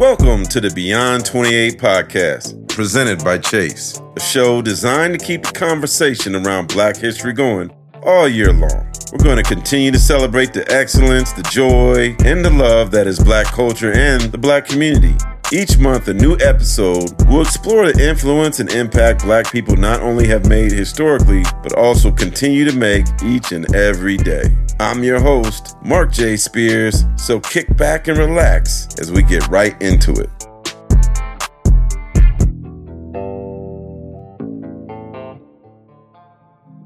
Welcome to the Beyond 28 podcast, presented by Chase, a show designed to keep the conversation around Black history going all year long. We're going to continue to celebrate the excellence, the joy, and the love that is Black culture and the Black community. Each month, a new episode will explore the influence and impact Black people not only have made historically, but also continue to make each and every day. I'm your host, Marc J. Spears, so kick back and relax as we get right into it.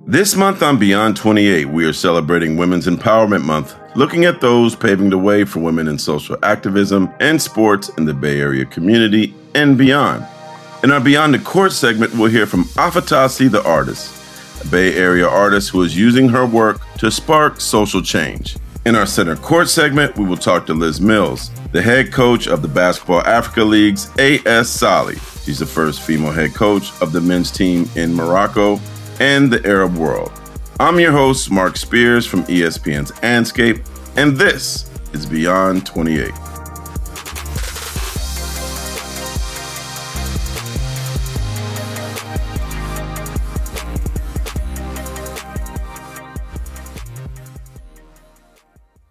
This month on Beyond 28, we are celebrating Women's Empowerment Month, looking at those paving the way for women in social activism and sports in the Bay Area community and beyond. In our Beyond the Court segment, we'll hear from Afatasi the artist, a Bay Area artist who is using her work to spark social change. In our Center Court segment, we will talk to Liz Mills, the head coach of the Basketball Africa League's AS Salé. She's the first female head coach of the men's team in Morocco and the Arab world. I'm your host, Marc Spears from ESPN's Andscape, and this is Beyond 28.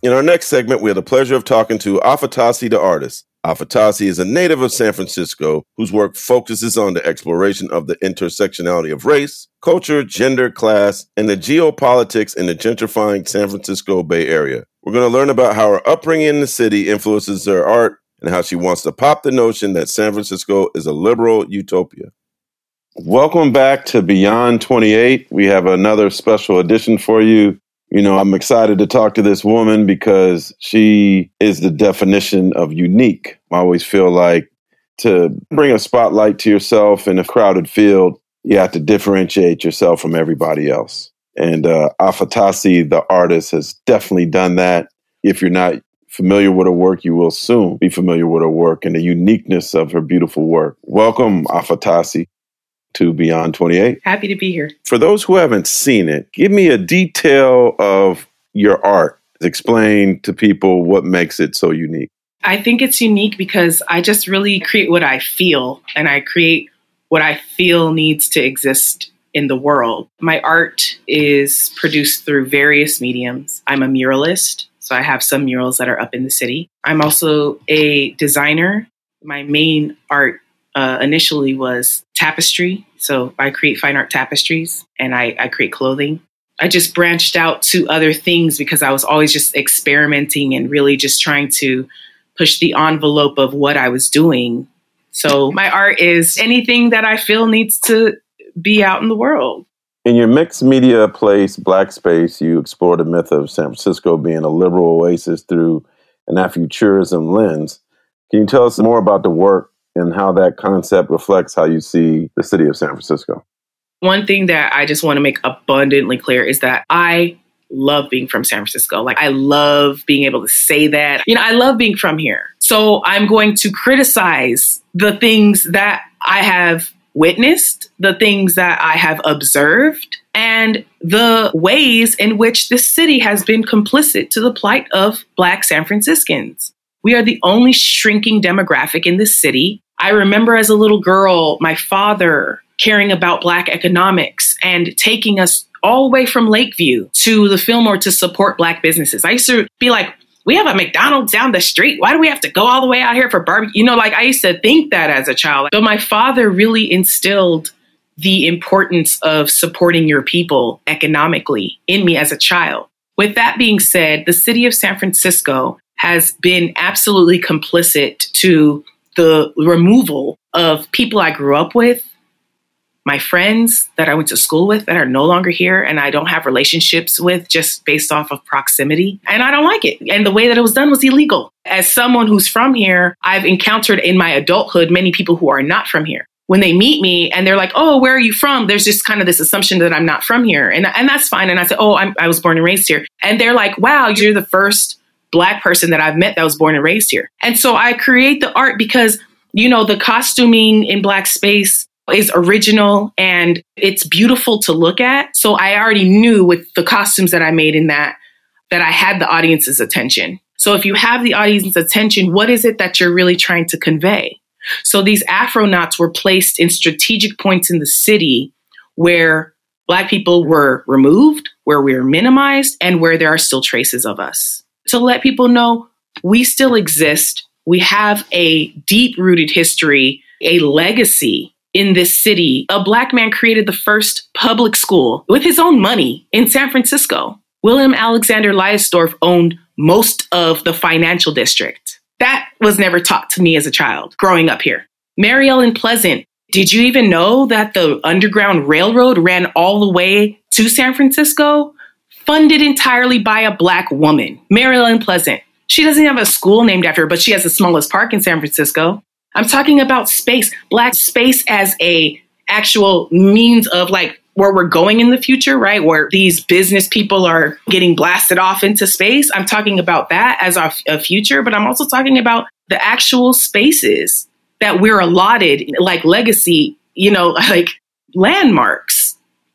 In our next segment, we have the pleasure of talking to Afatasi the artist. Afatasi is a native of San Francisco whose work focuses on the exploration of the intersectionality of race, culture, gender, class, and the geopolitics in the gentrifying San Francisco Bay Area. We're going to learn about how her upbringing in the city influences her art and how she wants to pop the notion that San Francisco is a liberal utopia. Welcome back to Beyond 28. We have another special edition for you you know, I'm excited to talk to this woman because she is the definition of unique. I always feel like to bring a spotlight to yourself in a crowded field, you have to differentiate yourself from everybody else. And uh, Afatasi, the artist, has definitely done that. If you're not familiar with her work, you will soon be familiar with her work and the uniqueness of her beautiful work. Welcome, Afatasi to Beyond 28. Happy to be here. For those who haven't seen it, give me a detail of your art. Explain to people what makes it so unique. I think it's unique because I just really create what I feel and I create what I feel needs to exist in the world. My art is produced through various mediums. I'm a muralist, so I have some murals that are up in the city. I'm also a designer. My main art uh, initially was tapestry. So I create fine art tapestries and I, I create clothing. I just branched out to other things because I was always just experimenting and really just trying to push the envelope of what I was doing. So my art is anything that I feel needs to be out in the world. In your mixed media place, Black Space, you explore the myth of San Francisco being a liberal oasis through an Afrofuturism lens. Can you tell us more about the work and how that concept reflects how you see the city of San Francisco. One thing that I just want to make abundantly clear is that I love being from San Francisco. Like, I love being able to say that. You know, I love being from here. So I'm going to criticize the things that I have witnessed, the things that I have observed, and the ways in which this city has been complicit to the plight of Black San Franciscans. We are the only shrinking demographic in this city. I remember as a little girl, my father caring about Black economics and taking us all the way from Lakeview to the Fillmore to support Black businesses. I used to be like, we have a McDonald's down the street. Why do we have to go all the way out here for barbecue? You know, like I used to think that as a child. But my father really instilled the importance of supporting your people economically in me as a child. With that being said, the city of San Francisco has been absolutely complicit to the removal of people I grew up with, my friends that I went to school with that are no longer here and I don't have relationships with just based off of proximity. And I don't like it. And the way that it was done was illegal. As someone who's from here, I've encountered in my adulthood many people who are not from here. When they meet me and they're like, "Oh, where are you from?" There's just kind of this assumption that I'm not from here, and and that's fine. And I say, "Oh, I'm, I was born and raised here," and they're like, "Wow, you're the first black person that I've met that was born and raised here. And so I create the art because, you know, the costuming in black space is original and it's beautiful to look at. So I already knew with the costumes that I made in that that I had the audience's attention. So if you have the audience's attention, what is it that you're really trying to convey? So these Afronauts were placed in strategic points in the city where Black people were removed, where we are minimized, and where there are still traces of us. To let people know we still exist. We have a deep rooted history, a legacy in this city. A Black man created the first public school with his own money in San Francisco. William Alexander Leidesdorff owned most of the financial district. That was never taught to me as a child growing up here. Mary Ellen Pleasant, did you even know that the Underground Railroad ran all the way to San Francisco? Funded entirely by a black woman, Mary Ellen Pleasant. She doesn't have a school named after her, but she has the smallest park in San Francisco. I'm talking about space, black space as a actual means of like where we're going in the future, right? Where these business people are getting blasted off into space. I'm talking about that as our a future, but I'm also talking about the actual spaces that we're allotted, like legacy, you know, like landmarks,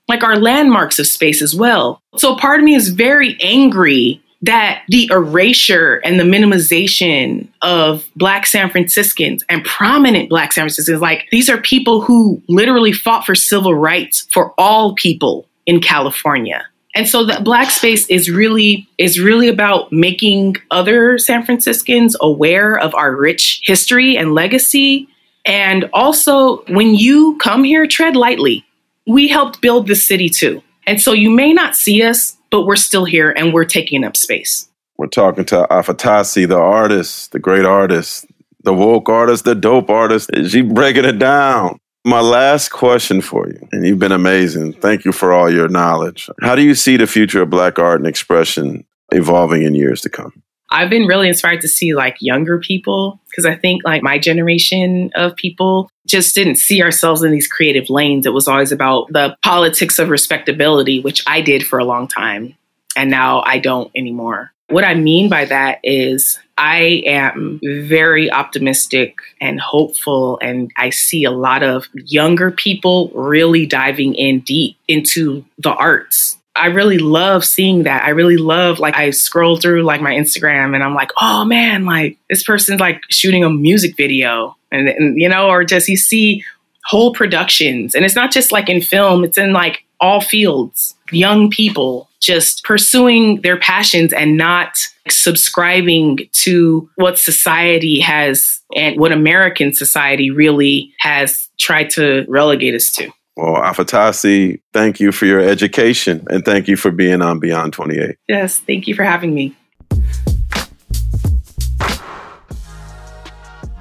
like our landmarks of space as well. So part of me is very angry that the erasure and the minimization of Black San Franciscans and prominent Black San Franciscans, like these are people who literally fought for civil rights for all people in California. And so that black space is really is really about making other San Franciscans aware of our rich history and legacy. And also when you come here, tread lightly. We helped build this city too. And so you may not see us but we're still here and we're taking up space. We're talking to Afatasi, the artist, the great artist, the woke artist, the dope artist. She breaking it down. My last question for you, and you've been amazing. Thank you for all your knowledge. How do you see the future of Black art and expression evolving in years to come? I've been really inspired to see like younger people because I think like my generation of people just didn't see ourselves in these creative lanes. It was always about the politics of respectability, which I did for a long time. And now I don't anymore. What I mean by that is I am very optimistic and hopeful, and I see a lot of younger people really diving in deep into the arts I really love seeing that. I really love like I scroll through like my Instagram and I'm like, oh man, like this person's like shooting a music video, and, and you know, or just you see whole productions, and it's not just like in film; it's in like all fields. Young people just pursuing their passions and not subscribing to what society has and what American society really has tried to relegate us to. Well, Afatasi, thank you for your education and thank you for being on Beyond 28. Yes, thank you for having me.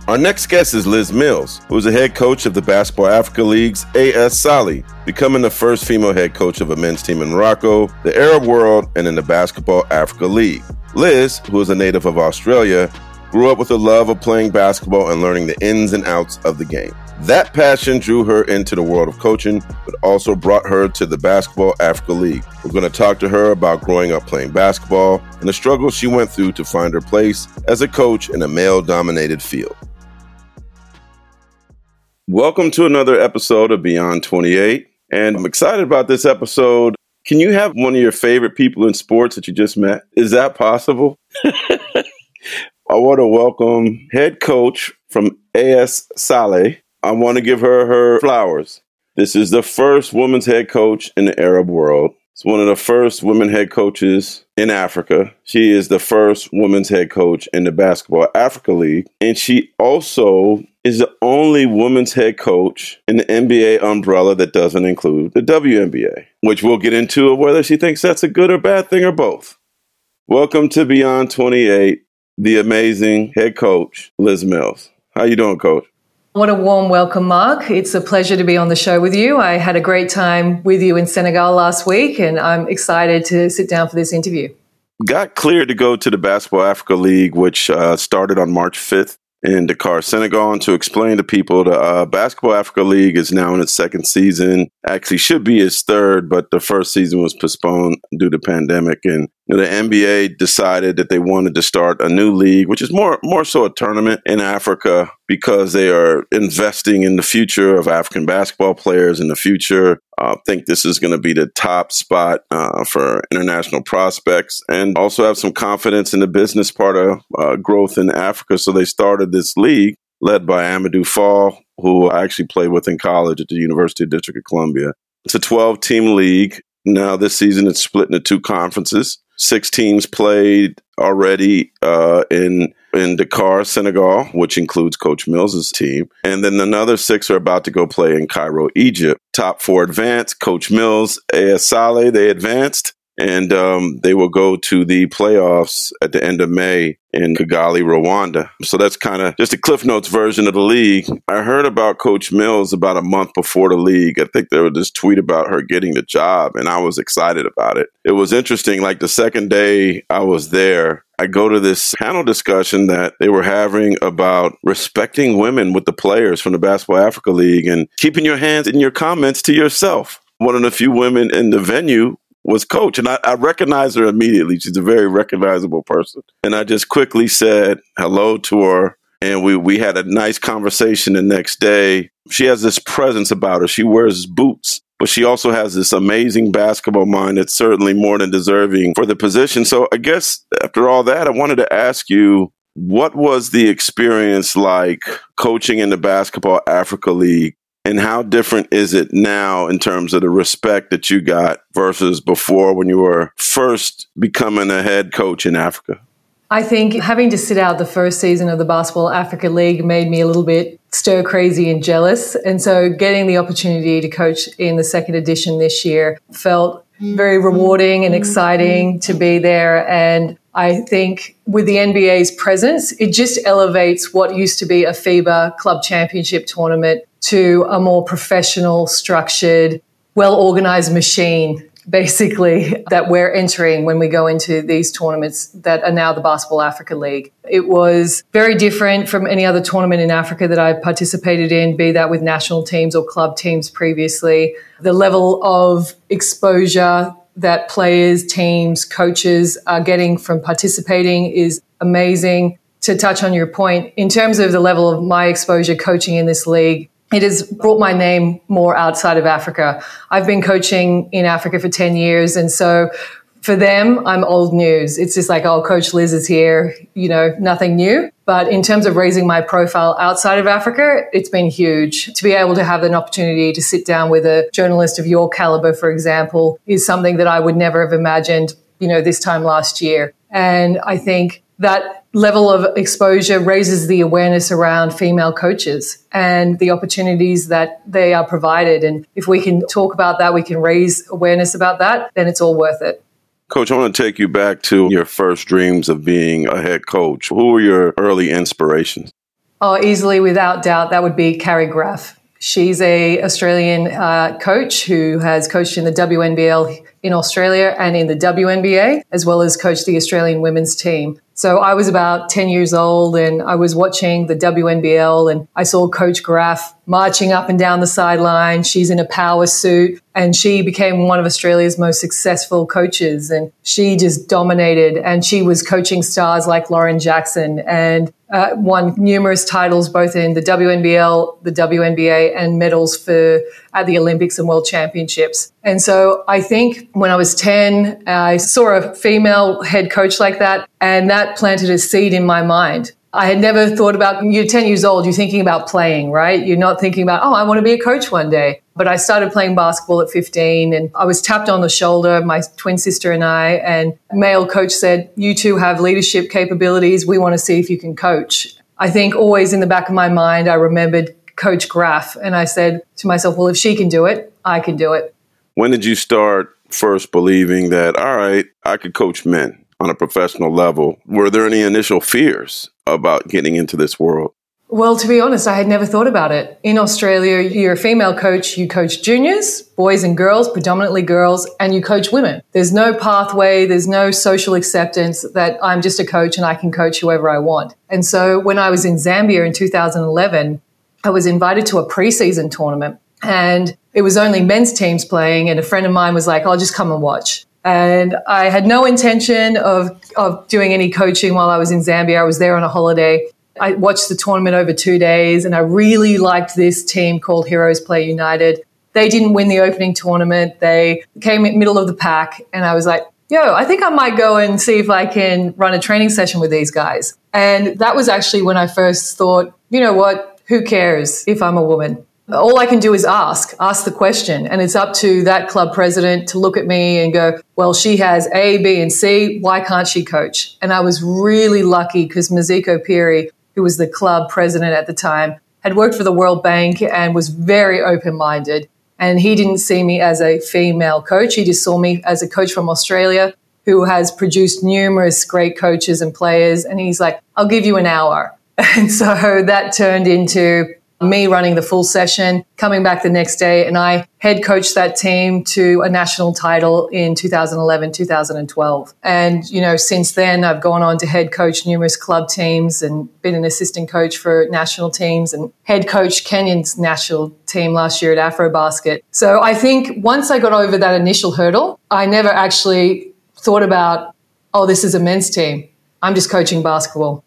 Our next guest is Liz Mills, who is the head coach of the Basketball Africa League's AS Salé, becoming the first female head coach of a men's team in Morocco, the Arab world, and in the Basketball Africa League. Liz, who is a native of Australia, grew up with a love of playing basketball and learning the ins and outs of the game. That passion drew her into the world of coaching, but also brought her to the Basketball Africa League. We're going to talk to her about growing up playing basketball and the struggles she went through to find her place as a coach in a male dominated field. Welcome to another episode of Beyond 28. And I'm excited about this episode. Can you have one of your favorite people in sports that you just met? Is that possible? I want to welcome head coach from AS Salé, I want to give her her flowers. This is the first women's head coach in the Arab world. It's one of the first women head coaches in Africa. She is the first women's head coach in the Basketball Africa League. And she also is the only women's head coach in the NBA umbrella that doesn't include the WNBA, which we'll get into whether she thinks that's a good or bad thing or both. Welcome to Beyond 28, the amazing head coach, Liz Mills. How you doing, coach? What a warm welcome, Marc. It's a pleasure to be on the show with you. I had a great time with you in Senegal last week, and I'm excited to sit down for this interview. Got cleared to go to the Basketball Africa League, which uh, started on March 5th in Dakar, Senegal. And to explain to people, the uh, Basketball Africa League is now in its second season. Actually, should be its third, but the first season was postponed due to pandemic. And the NBA decided that they wanted to start a new league, which is more more so a tournament in Africa because they are investing in the future of African basketball players in the future. I uh, think this is going to be the top spot uh, for international prospects and also have some confidence in the business part of uh, growth in Africa. So they started this league led by Amadou Fall, who I actually played with in college at the University of District of Columbia. It's a 12 team league. Now, this season, it's split into two conferences. Six teams played already uh, in in Dakar, Senegal, which includes Coach Mills's team, and then another six are about to go play in Cairo, Egypt. Top four advanced. Coach Mills, AS Salé, they advanced and um, they will go to the playoffs at the end of May in Kigali, Rwanda. So that's kind of just a Cliff Notes version of the league. I heard about Coach Mills about a month before the league. I think there was this tweet about her getting the job, and I was excited about it. It was interesting. Like the second day I was there, I go to this panel discussion that they were having about respecting women with the players from the Basketball Africa League and keeping your hands in your comments to yourself. One of the few women in the venue was coach. And I, I recognized her immediately. She's a very recognizable person. And I just quickly said hello to her. And we, we had a nice conversation the next day. She has this presence about her. She wears boots, but she also has this amazing basketball mind that's certainly more than deserving for the position. So I guess after all that, I wanted to ask you what was the experience like coaching in the Basketball Africa League and how different is it now in terms of the respect that you got versus before when you were first becoming a head coach in Africa? I think having to sit out the first season of the Basketball Africa League made me a little bit stir crazy and jealous. And so getting the opportunity to coach in the second edition this year felt very rewarding and exciting to be there. And I think with the NBA's presence, it just elevates what used to be a FIBA club championship tournament to a more professional, structured, well organized machine, basically, that we're entering when we go into these tournaments that are now the Basketball Africa League. It was very different from any other tournament in Africa that I've participated in, be that with national teams or club teams previously. The level of exposure that players, teams, coaches are getting from participating is amazing. To touch on your point, in terms of the level of my exposure coaching in this league, it has brought my name more outside of Africa. I've been coaching in Africa for 10 years. And so for them, I'm old news. It's just like, oh, Coach Liz is here, you know, nothing new. But in terms of raising my profile outside of Africa, it's been huge. To be able to have an opportunity to sit down with a journalist of your caliber, for example, is something that I would never have imagined, you know, this time last year. And I think that level of exposure raises the awareness around female coaches and the opportunities that they are provided. And if we can talk about that, we can raise awareness about that, then it's all worth it. Coach, I want to take you back to your first dreams of being a head coach. Who were your early inspirations? Oh, easily, without doubt, that would be Carrie Graf. She's a Australian uh, coach who has coached in the WNBL in Australia and in the WNBA, as well as coached the Australian women's team. So I was about 10 years old and I was watching the WNBL and I saw Coach Graf marching up and down the sideline. She's in a power suit and she became one of Australia's most successful coaches and she just dominated and she was coaching stars like Lauren Jackson and uh, won numerous titles both in the WNBL, the WNBA and medals for at the Olympics and World Championships. And so I think when I was 10, I saw a female head coach like that and that planted a seed in my mind I had never thought about, you're 10 years old, you're thinking about playing, right? You're not thinking about, oh, I want to be a coach one day. But I started playing basketball at 15 and I was tapped on the shoulder, my twin sister and I, and male coach said, you two have leadership capabilities. We want to see if you can coach. I think always in the back of my mind, I remembered Coach Graf and I said to myself, well, if she can do it, I can do it. When did you start first believing that, all right, I could coach men? On a professional level. Were there any initial fears about getting into this world? Well, to be honest, I had never thought about it. In Australia, you're a female coach, you coach juniors, boys and girls, predominantly girls, and you coach women. There's no pathway, there's no social acceptance that I'm just a coach and I can coach whoever I want. And so when I was in Zambia in 2011, I was invited to a preseason tournament and it was only men's teams playing and a friend of mine was like, I'll just come and watch. And I had no intention of, of doing any coaching while I was in Zambia. I was there on a holiday. I watched the tournament over two days and I really liked this team called Heroes Play United. They didn't win the opening tournament. They came in middle of the pack and I was like, yo, I think I might go and see if I can run a training session with these guys. And that was actually when I first thought, you know what? Who cares if I'm a woman? All I can do is ask, ask the question. And it's up to that club president to look at me and go, well, she has A, B, and C. Why can't she coach? And I was really lucky because Maziko Piri, who was the club president at the time, had worked for the World Bank and was very open minded. And he didn't see me as a female coach. He just saw me as a coach from Australia who has produced numerous great coaches and players. And he's like, I'll give you an hour. And so that turned into me running the full session, coming back the next day, and I head coached that team to a national title in 2011, 2012. And, you know, since then, I've gone on to head coach numerous club teams and been an assistant coach for national teams and head coach Kenyan's national team last year at Afrobasket. So I think once I got over that initial hurdle, I never actually thought about, oh, this is a men's team. I'm just coaching basketball.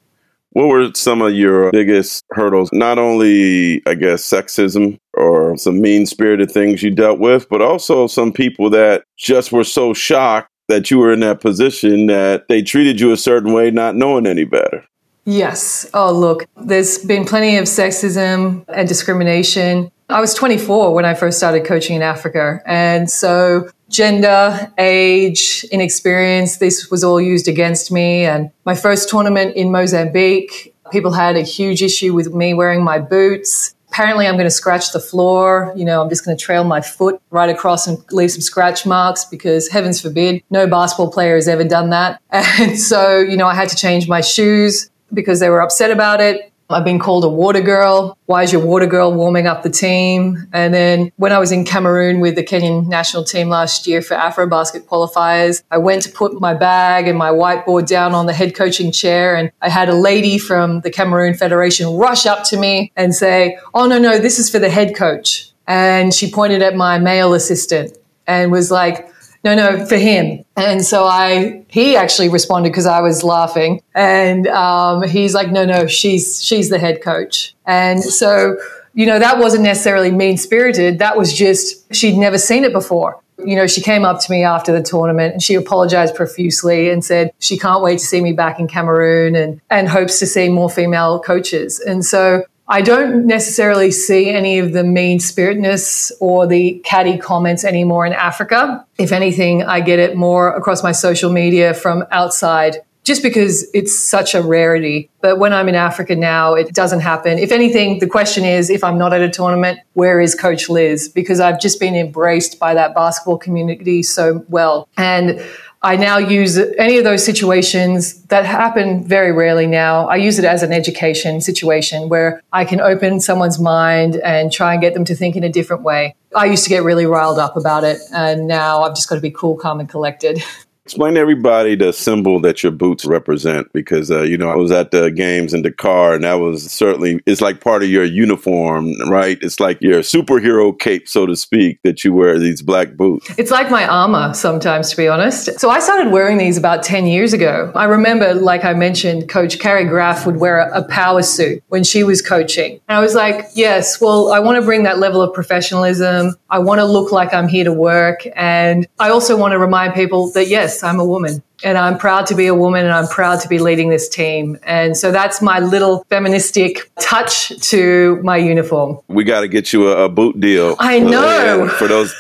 What were some of your biggest hurdles? Not only, I guess, sexism or some mean spirited things you dealt with, but also some people that just were so shocked that you were in that position that they treated you a certain way, not knowing any better. Yes. Oh, look, there's been plenty of sexism and discrimination. I was 24 when I first started coaching in Africa. And so gender, age, inexperience, this was all used against me. And my first tournament in Mozambique, people had a huge issue with me wearing my boots. Apparently, I'm going to scratch the floor. You know, I'm just going to trail my foot right across and leave some scratch marks because heavens forbid, no basketball player has ever done that. And so, you know, I had to change my shoes because they were upset about it. I've been called a water girl. Why is your water girl warming up the team? And then when I was in Cameroon with the Kenyan national team last year for Afrobasket qualifiers, I went to put my bag and my whiteboard down on the head coaching chair. And I had a lady from the Cameroon Federation rush up to me and say, Oh, no, no, this is for the head coach. And she pointed at my male assistant and was like, no, no, for him. And so I, he actually responded because I was laughing, and um, he's like, no, no, she's she's the head coach. And so, you know, that wasn't necessarily mean spirited. That was just she'd never seen it before. You know, she came up to me after the tournament and she apologized profusely and said she can't wait to see me back in Cameroon and, and hopes to see more female coaches. And so I don't necessarily see any of the mean spiritedness or the catty comments anymore in Africa. If anything, I get it more across my social media from outside just because it's such a rarity. But when I'm in Africa now, it doesn't happen. If anything, the question is if I'm not at a tournament, where is Coach Liz? Because I've just been embraced by that basketball community so well. And I now use any of those situations that happen very rarely now. I use it as an education situation where I can open someone's mind and try and get them to think in a different way. I used to get really riled up about it, and now I've just got to be cool, calm, and collected. Explain to everybody the symbol that your boots represent because, uh, you know, I was at the games in Dakar and that was certainly, it's like part of your uniform, right? It's like your superhero cape, so to speak, that you wear these black boots. It's like my armor sometimes, to be honest. So I started wearing these about 10 years ago. I remember, like I mentioned, Coach Carrie Graf would wear a, a power suit when she was coaching. And I was like, yes, well, I want to bring that level of professionalism. I want to look like I'm here to work. And I also want to remind people that, yes, I'm a woman and I'm proud to be a woman and I'm proud to be leading this team. And so that's my little feministic touch to my uniform. We got to get you a, a, boot deal. I know. for those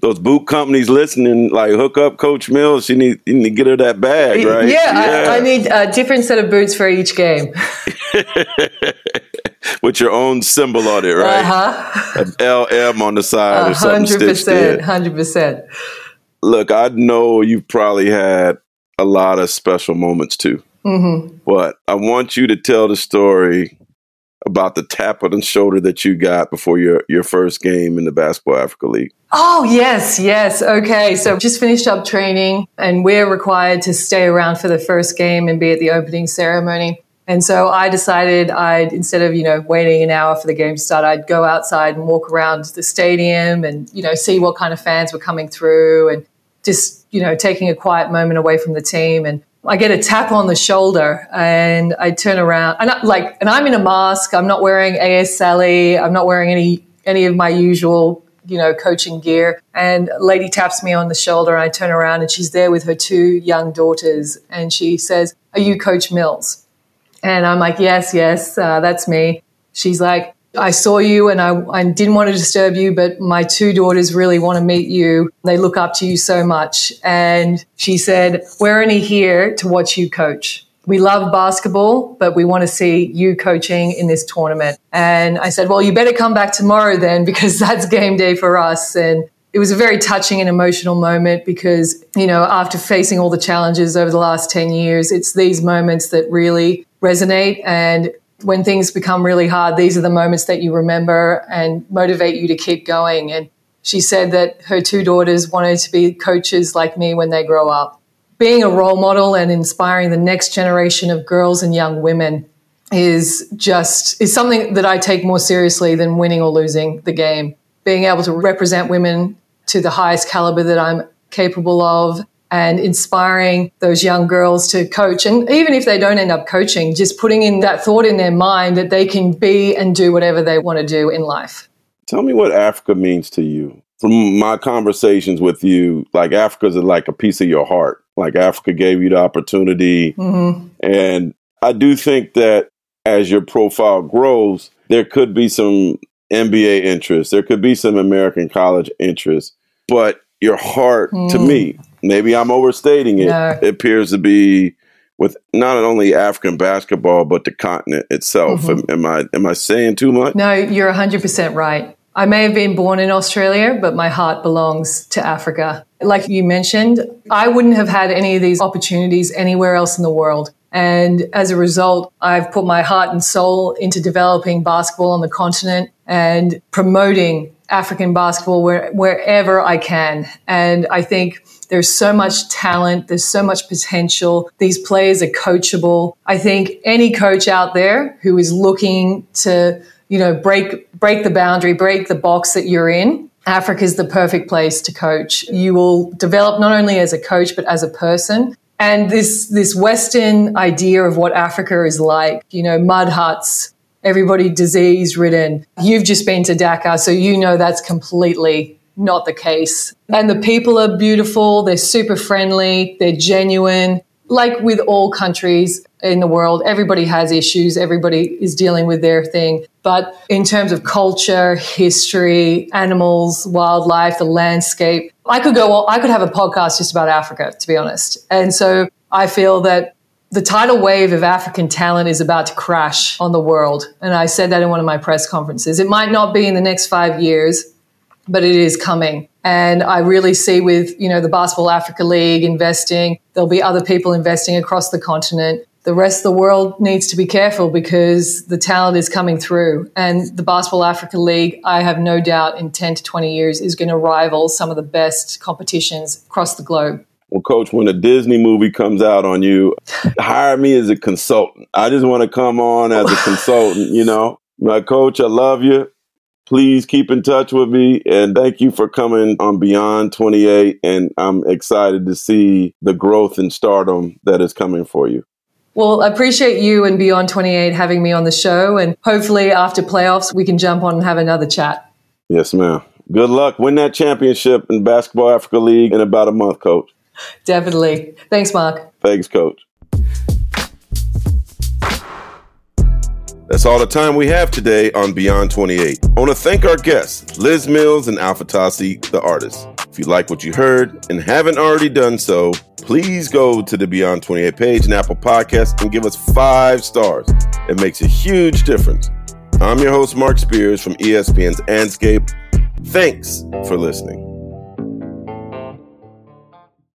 those boot companies listening, like hook up Coach Mills. She need, you need to get her that bag, right? Yeah, yeah. I, I, need a different set of boots for each game. With your own symbol on it, right? Uh-huh. An LM on the side or something. 100%. 100% look, I know you've probably had a lot of special moments too. Mm-hmm. But I want you to tell the story about the tap on the shoulder that you got before your, your first game in the Basketball Africa League. Oh, yes, yes. Okay. So just finished up training and we're required to stay around for the first game and be at the opening ceremony. And so I decided I'd, instead of, you know, waiting an hour for the game to start, I'd go outside and walk around the stadium and, you know, see what kind of fans were coming through and just, you know, taking a quiet moment away from the team. And I get a tap on the shoulder and I turn around and I, like, and I'm in a mask. I'm not wearing AS Salé. I'm not wearing any, any of my usual, you know, coaching gear. And a lady taps me on the shoulder and I turn around and she's there with her two young daughters. And she says, are you Coach Mills? And I'm like, yes, yes, uh, that's me. She's like, I saw you and I, I, didn't want to disturb you, but my two daughters really want to meet you. They look up to you so much. And she said, We're only here to watch you coach. We love basketball, but we want to see you coaching in this tournament. And I said, Well, you better come back tomorrow then, because that's game day for us. And it was a very touching and emotional moment because, you know, after facing all the challenges over the last 10 years, it's these moments that really resonate. And when things become really hard, these are the moments that you remember and motivate you to keep going. And she said that her two daughters wanted to be coaches like me when they grow up. Being a role model and inspiring the next generation of girls and young women is just is something that I take more seriously than winning or losing the game. Being able to represent women to the highest caliber that I'm capable of and inspiring those young girls to coach. And even if they don't end up coaching, just putting in that thought in their mind that they can be and do whatever they want to do in life. Tell me what Africa means to you. From my conversations with you, like Africa's like a piece of your heart. Like Africa gave you the opportunity. Mm-hmm. And I do think that as your profile grows, there could be some NBA interest, there could be some American college interest, but your heart mm. to me maybe I'm overstating it. No. It appears to be with not only African basketball but the continent itself. Mm-hmm. Am, am, I am I saying too much? No, you're 100% right. I may have been born in Australia, but my heart belongs to Africa. Like you mentioned, I wouldn't have had any of these opportunities anywhere else in the world. And as a result, I've put my heart and soul into developing basketball on the continent and promoting African basketball where, wherever I can. And I think there's so much talent. There's so much potential. These players are coachable. I think any coach out there who is looking to, you know, break, break the boundary, break the box that you're in, Africa is the perfect place to coach. You will develop not only as a coach, but as a person. And this, this Western idea of what Africa is like, you know, mud huts, everybody disease ridden. You've just been to Dakar, so you know that's completely not the case. And the people are beautiful, they're super friendly, they're genuine. Like with all countries in the world, everybody has issues, everybody is dealing with their thing. But in terms of culture, history, animals, wildlife, the landscape, I could go, I could have a podcast just about Africa, to be honest. And so I feel that the tidal wave of African talent is about to crash on the world. And I said that in one of my press conferences. It might not be in the next five years, but it is coming. And I really see with, you know, the Basketball Africa League investing, there'll be other people investing across the continent. The rest of the world needs to be careful because the talent is coming through. And the Basketball Africa League, I have no doubt in 10 to 20 years is going to rival some of the best competitions across the globe. Well, coach, when a Disney movie comes out on you, hire me as a consultant. I just want to come on as a consultant, you know. My coach, I love you please keep in touch with me. And thank you for coming on Beyond 28. And I'm excited to see the growth and stardom that is coming for you. Well, I appreciate you and Beyond 28 having me on the show. And hopefully, after playoffs, we can jump on and have another chat. Yes, ma'am. Good luck. Win that championship in Basketball Africa League in about a month, coach. Definitely. Thanks, Marc. Thanks, coach. That's all the time we have today on Beyond 28. I want to thank our guests, Liz Mills and Afatasi, the artist. If you like what you heard and haven't already done so, please go to the Beyond 28 page in Apple Podcasts and give us five stars. It makes a huge difference. I'm your host, Marc Spears from ESPN's Andscape. Thanks for listening.